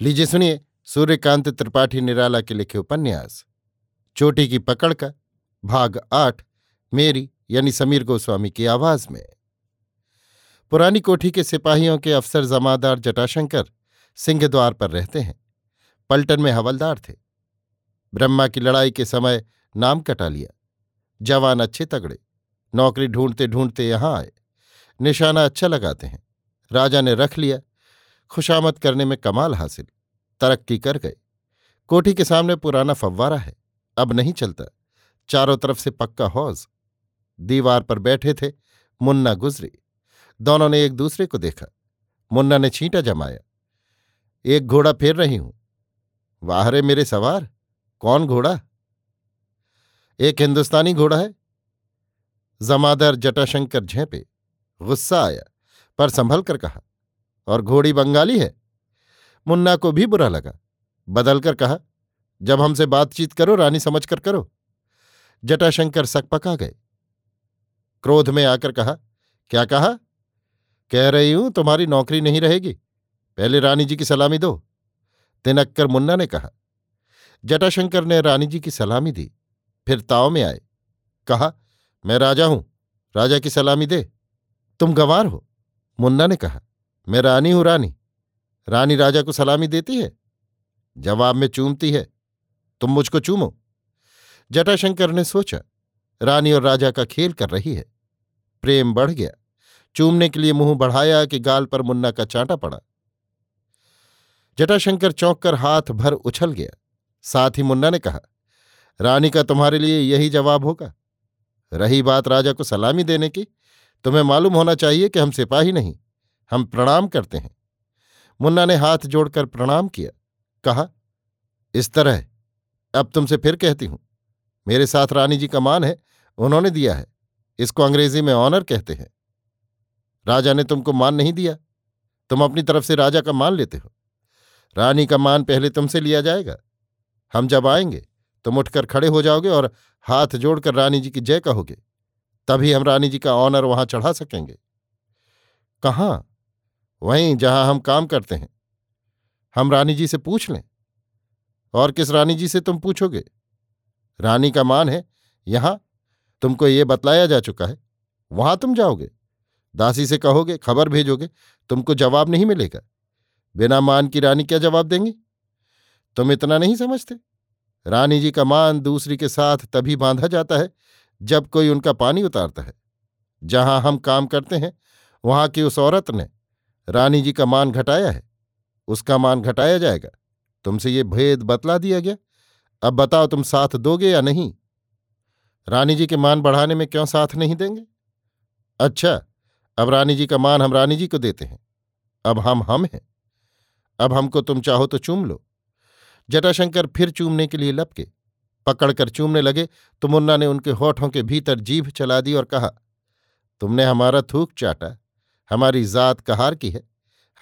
लीजिए सुनिए सूर्यकांत त्रिपाठी निराला के लिखे उपन्यास। चोटी की पकड़ का भाग आठ, मेरी यानी समीर गोस्वामी की आवाज़ में। पुरानी कोठी के सिपाहियों के अफसर जमादार जटाशंकर सिंह द्वार पर रहते हैं। पलटन में हवलदार थे। ब्रह्मा की लड़ाई के समय नाम कटा लिया। जवान अच्छे तगड़े, नौकरी ढूंढते ढूंढते यहाँ आए। निशाना अच्छा लगाते हैं। राजा ने रख लिया खुशामद करने में कमाल हासिल। तरक्की कर गए। कोठी के सामने पुराना फव्वारा है। अब नहीं चलता। चारों तरफ़ से पक्का हौज। दीवार पर बैठे थे मुन्ना गुजरी। दोनों ने एक दूसरे को देखा। मुन्ना ने छींटा जमाया। एक घोड़ा फेर रही हूँ। वाह रे मेरे सवार! कौन घोड़ा? एक हिंदुस्तानी घोड़ा है। जमादार जटाशंकर झेपे। गुस्सा आया, पर संभल कर कहा और घोड़ी बंगाली है। मुन्ना को भी बुरा लगा। बदलकर कहा, जब हमसे बातचीत करो, रानी समझ कर करो। जटाशंकर सकपका गए। क्रोध में आकर कहा, क्या कहा? कह रही हूँ, तुम्हारी नौकरी नहीं रहेगी। पहले रानी जी की सलामी दो। तिनक्कर मुन्ना ने कहा। जटाशंकर ने रानी जी की सलामी दी, फिर ताव में आए। कहा, मैं राजा हूँ, राजा की सलामी दे। तुम गंवार हो। मुन्ना ने कहा मैं रानी हूँ, रानी। रानी राजा को सलामी देती है? जवाब में चूमती है। तुम मुझको चूमो। जटाशंकर ने सोचा, रानी और राजा का खेल कर रही है। प्रेम बढ़ गया। चूमने के लिए मुँह बढ़ाया कि गाल पर मुन्ना का चांटा पड़ा। जटाशंकर चौंक कर हाथ भर उछल गया। साथ ही मुन्ना ने कहा, रानी का तुम्हारे लिए यही जवाब होगा। रही बात राजा को सलामी देने की, तुम्हें मालूम होना चाहिए कि हम सिपाही नहीं। हम प्रणाम करते हैं। मुन्ना ने हाथ जोड़कर प्रणाम किया। कहा, इस तरह अब तुमसे फिर कहती हूँ। मेरे साथ रानी जी का मान है, उन्होंने दिया है। इसको अंग्रेज़ी में ऑनर कहते हैं। राजा ने तुमको मान नहीं दिया। तुम अपनी तरफ़ से राजा का मान लेते हो। रानी का मान पहले तुमसे लिया जाएगा। हम जब आएँगे, तुम उठकर खड़े हो जाओगे और हाथ जोड़कर रानी जी की जय कहोगे। तभी हम रानी जी का ऑनर वहाँ चढ़ा सकेंगे। कहाँ? वहीं जहाँ हम काम करते हैं। हम रानी जी से पूछ लें, और किस रानी जी से तुम पूछोगे? रानी का मान है, यहाँ तुमको ये बतलाया जा चुका है, वहाँ तुम जाओगे, दासी से कहोगे, खबर भेजोगे, तुमको जवाब नहीं मिलेगा। बिना मान की रानी क्या जवाब देंगी? तुम इतना नहीं समझते। रानी जी का मान दूसरी के साथ तभी बांधा जाता है, जब कोई उनका पानी उतारता है। जहाँ हम काम करते हैं, वहाँ की उस औरत ने रानी जी का मान घटाया है। उसका मान घटाया जाएगा। तुमसे ये भेद बतला दिया गया। अब बताओ तुम साथ दोगे या नहीं? रानी जी के मान बढ़ाने में क्यों साथ नहीं देंगे? अच्छा अब रानी जी का मान हम रानी जी को देते हैं। अब हम हम हैं। अब हमको तुम चाहो तो चूम लो। जटाशंकर फिर चूमने के लिए लपके। पकड़कर चूमने लगे। तो मुन्ना ने उनके होठों के भीतर जीभ चला दी और कहा, तुमने हमारा थूक चाटा। हमारी जात कहार की है।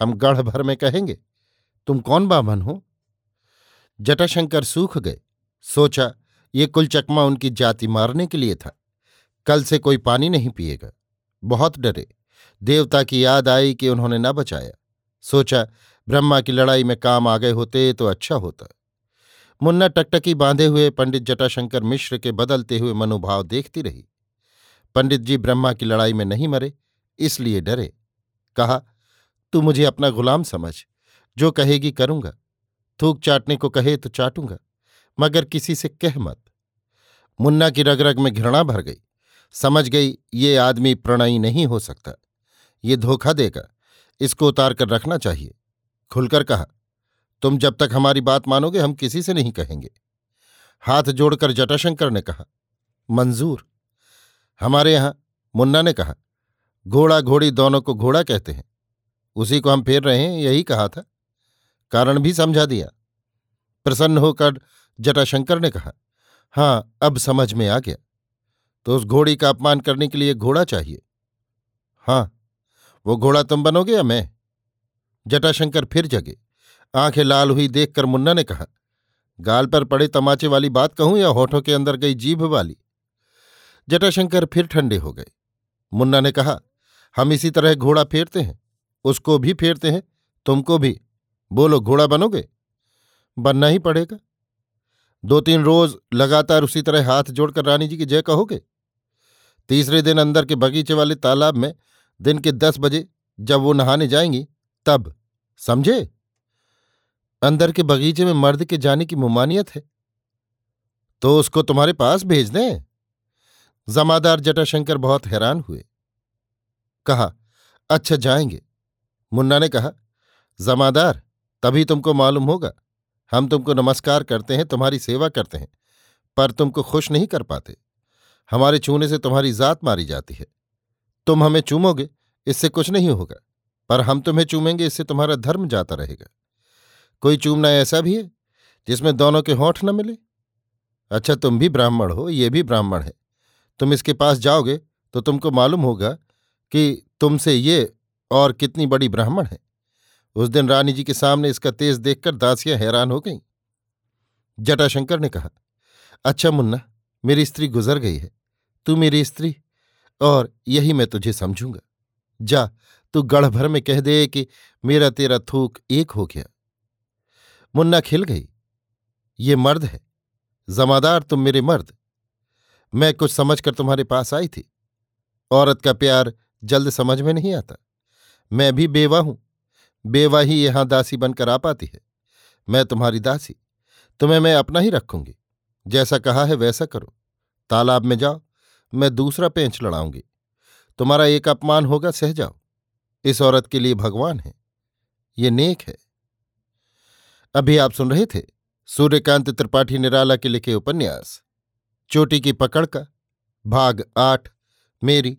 हम गढ़ भर में कहेंगे, तुम कौन बामन हो? जटाशंकर सूख गए। सोचा, ये कुल चकमा उनकी जाति मारने के लिए था। कल से कोई पानी नहीं पिएगा। बहुत डरे। देवता की याद आई कि उन्होंने न बचाया। सोचा, ब्रह्मा की लड़ाई में काम आ गए होते तो अच्छा होता। मुन्ना टकटकी बांधे हुए पंडित जटाशंकर मिश्र के बदलते हुए मनोभाव देखती रही। पंडित जी ब्रह्मा की लड़ाई में नहीं मरे। इसलिए डरे। कहा, तू मुझे अपना गुलाम समझ। जो कहेगी करूँगा। थूक चाटने को कहे तो चाटूँगा, मगर किसी से कह मत। मुन्ना की रगरग में घृणा भर गई। समझ गई, ये आदमी प्रणयी नहीं हो सकता। ये धोखा देगा। इसको उतार कर रखना चाहिए। खुलकर कहा, तुम जब तक हमारी बात मानोगे, हम किसी से नहीं कहेंगे। हाथ जोड़कर जटाशंकर ने कहा, मंजूर। हमारे यहाँ, मुन्ना ने कहा घोड़ा घोड़ी दोनों को घोड़ा कहते हैं। उसी को हम फेर रहे हैं, यही कहा था। कारण भी समझा दिया। प्रसन्न होकर जटाशंकर ने कहा, हाँ, अब समझ में आ गया। तो उस घोड़ी का अपमान करने के लिए घोड़ा चाहिए? हाँ। वो घोड़ा तुम बनोगे या मैं? जटाशंकर फिर जगे। आँखें लाल हुई देखकर मुन्ना ने कहा, गाल पर पड़े तमाचे वाली बात कहूँ या होठों के अंदर गई जीभ वाली? जटाशंकर फिर ठंडे हो गए। मुन्ना ने कहा हम इसी तरह घोड़ा फेरते हैं, उसको भी फेरते हैं, तुमको भी। बोलो, घोड़ा बनोगे? बनना ही पड़ेगा। दो तीन रोज लगातार उसी तरह हाथ जोड़कर रानी जी की जय कहोगे? तीसरे दिन अंदर के बगीचे वाले तालाब में दिन के दस बजे जब वो नहाने जाएँगी, तब, समझे? अंदर के बगीचे में मर्द के जाने की मुमानियत है। तो उसको तुम्हारे पास भेज दें? जमादार जटाशंकर बहुत हैरान हुए। कहा अच्छा जाएँगे। मुन्ना ने कहा, जमादार, तभी तुमको मालूम होगा। हम तुमको नमस्कार करते हैं, तुम्हारी सेवा करते हैं, पर तुमको खुश नहीं कर पाते। हमारे छूने से तुम्हारी जात मारी जाती है। तुम हमें चूमोगे, इससे कुछ नहीं होगा, पर हम तुम्हें चूमेंगे, इससे तुम्हारा धर्म जाता रहेगा। कोई चूमना ऐसा भी है, जिसमें दोनों के होठ न मिले? अच्छा तुम भी ब्राह्मण हो, ये भी ब्राह्मण है। तुम इसके पास जाओगे तो तुमको मालूम होगा कि तुमसे ये और कितनी बड़ी ब्राह्मण है। उस दिन रानी जी के सामने इसका तेज देखकर दासियाँ हैरान हो गईं। जटाशंकर ने कहा अच्छा मुन्ना, मेरी स्त्री गुजर गई है। तू मेरी स्त्री, और यही मैं तुझे समझूँगा। जा, तू गढ़ भर में कह दे कि मेरा तेरा थूक एक हो गया मुन्ना खिल गई, ये मर्द है। जमादार तुम मेरे मर्द। मैं कुछ समझकर तुम्हारे पास आई थी। औरत का प्यार जल्द समझ में नहीं आता। मैं भी बेवा हूँ। बेवा ही यहाँ दासी बनकर आ पाती है। मैं तुम्हारी दासी। तुम्हें मैं अपना ही रखूँगी। जैसा कहा है वैसा करो। तालाब में जाओ। मैं दूसरा पेंच लड़ाऊँगी। तुम्हारा एक अपमान होगा, सह जाओ। इस औरत के लिए भगवान है। ये नेक है। अभी आप सुन रहे थे सूर्यकांत त्रिपाठी निराला के लिखे उपन्यास। चोटी की पकड़ का। भाग आठ, मेरी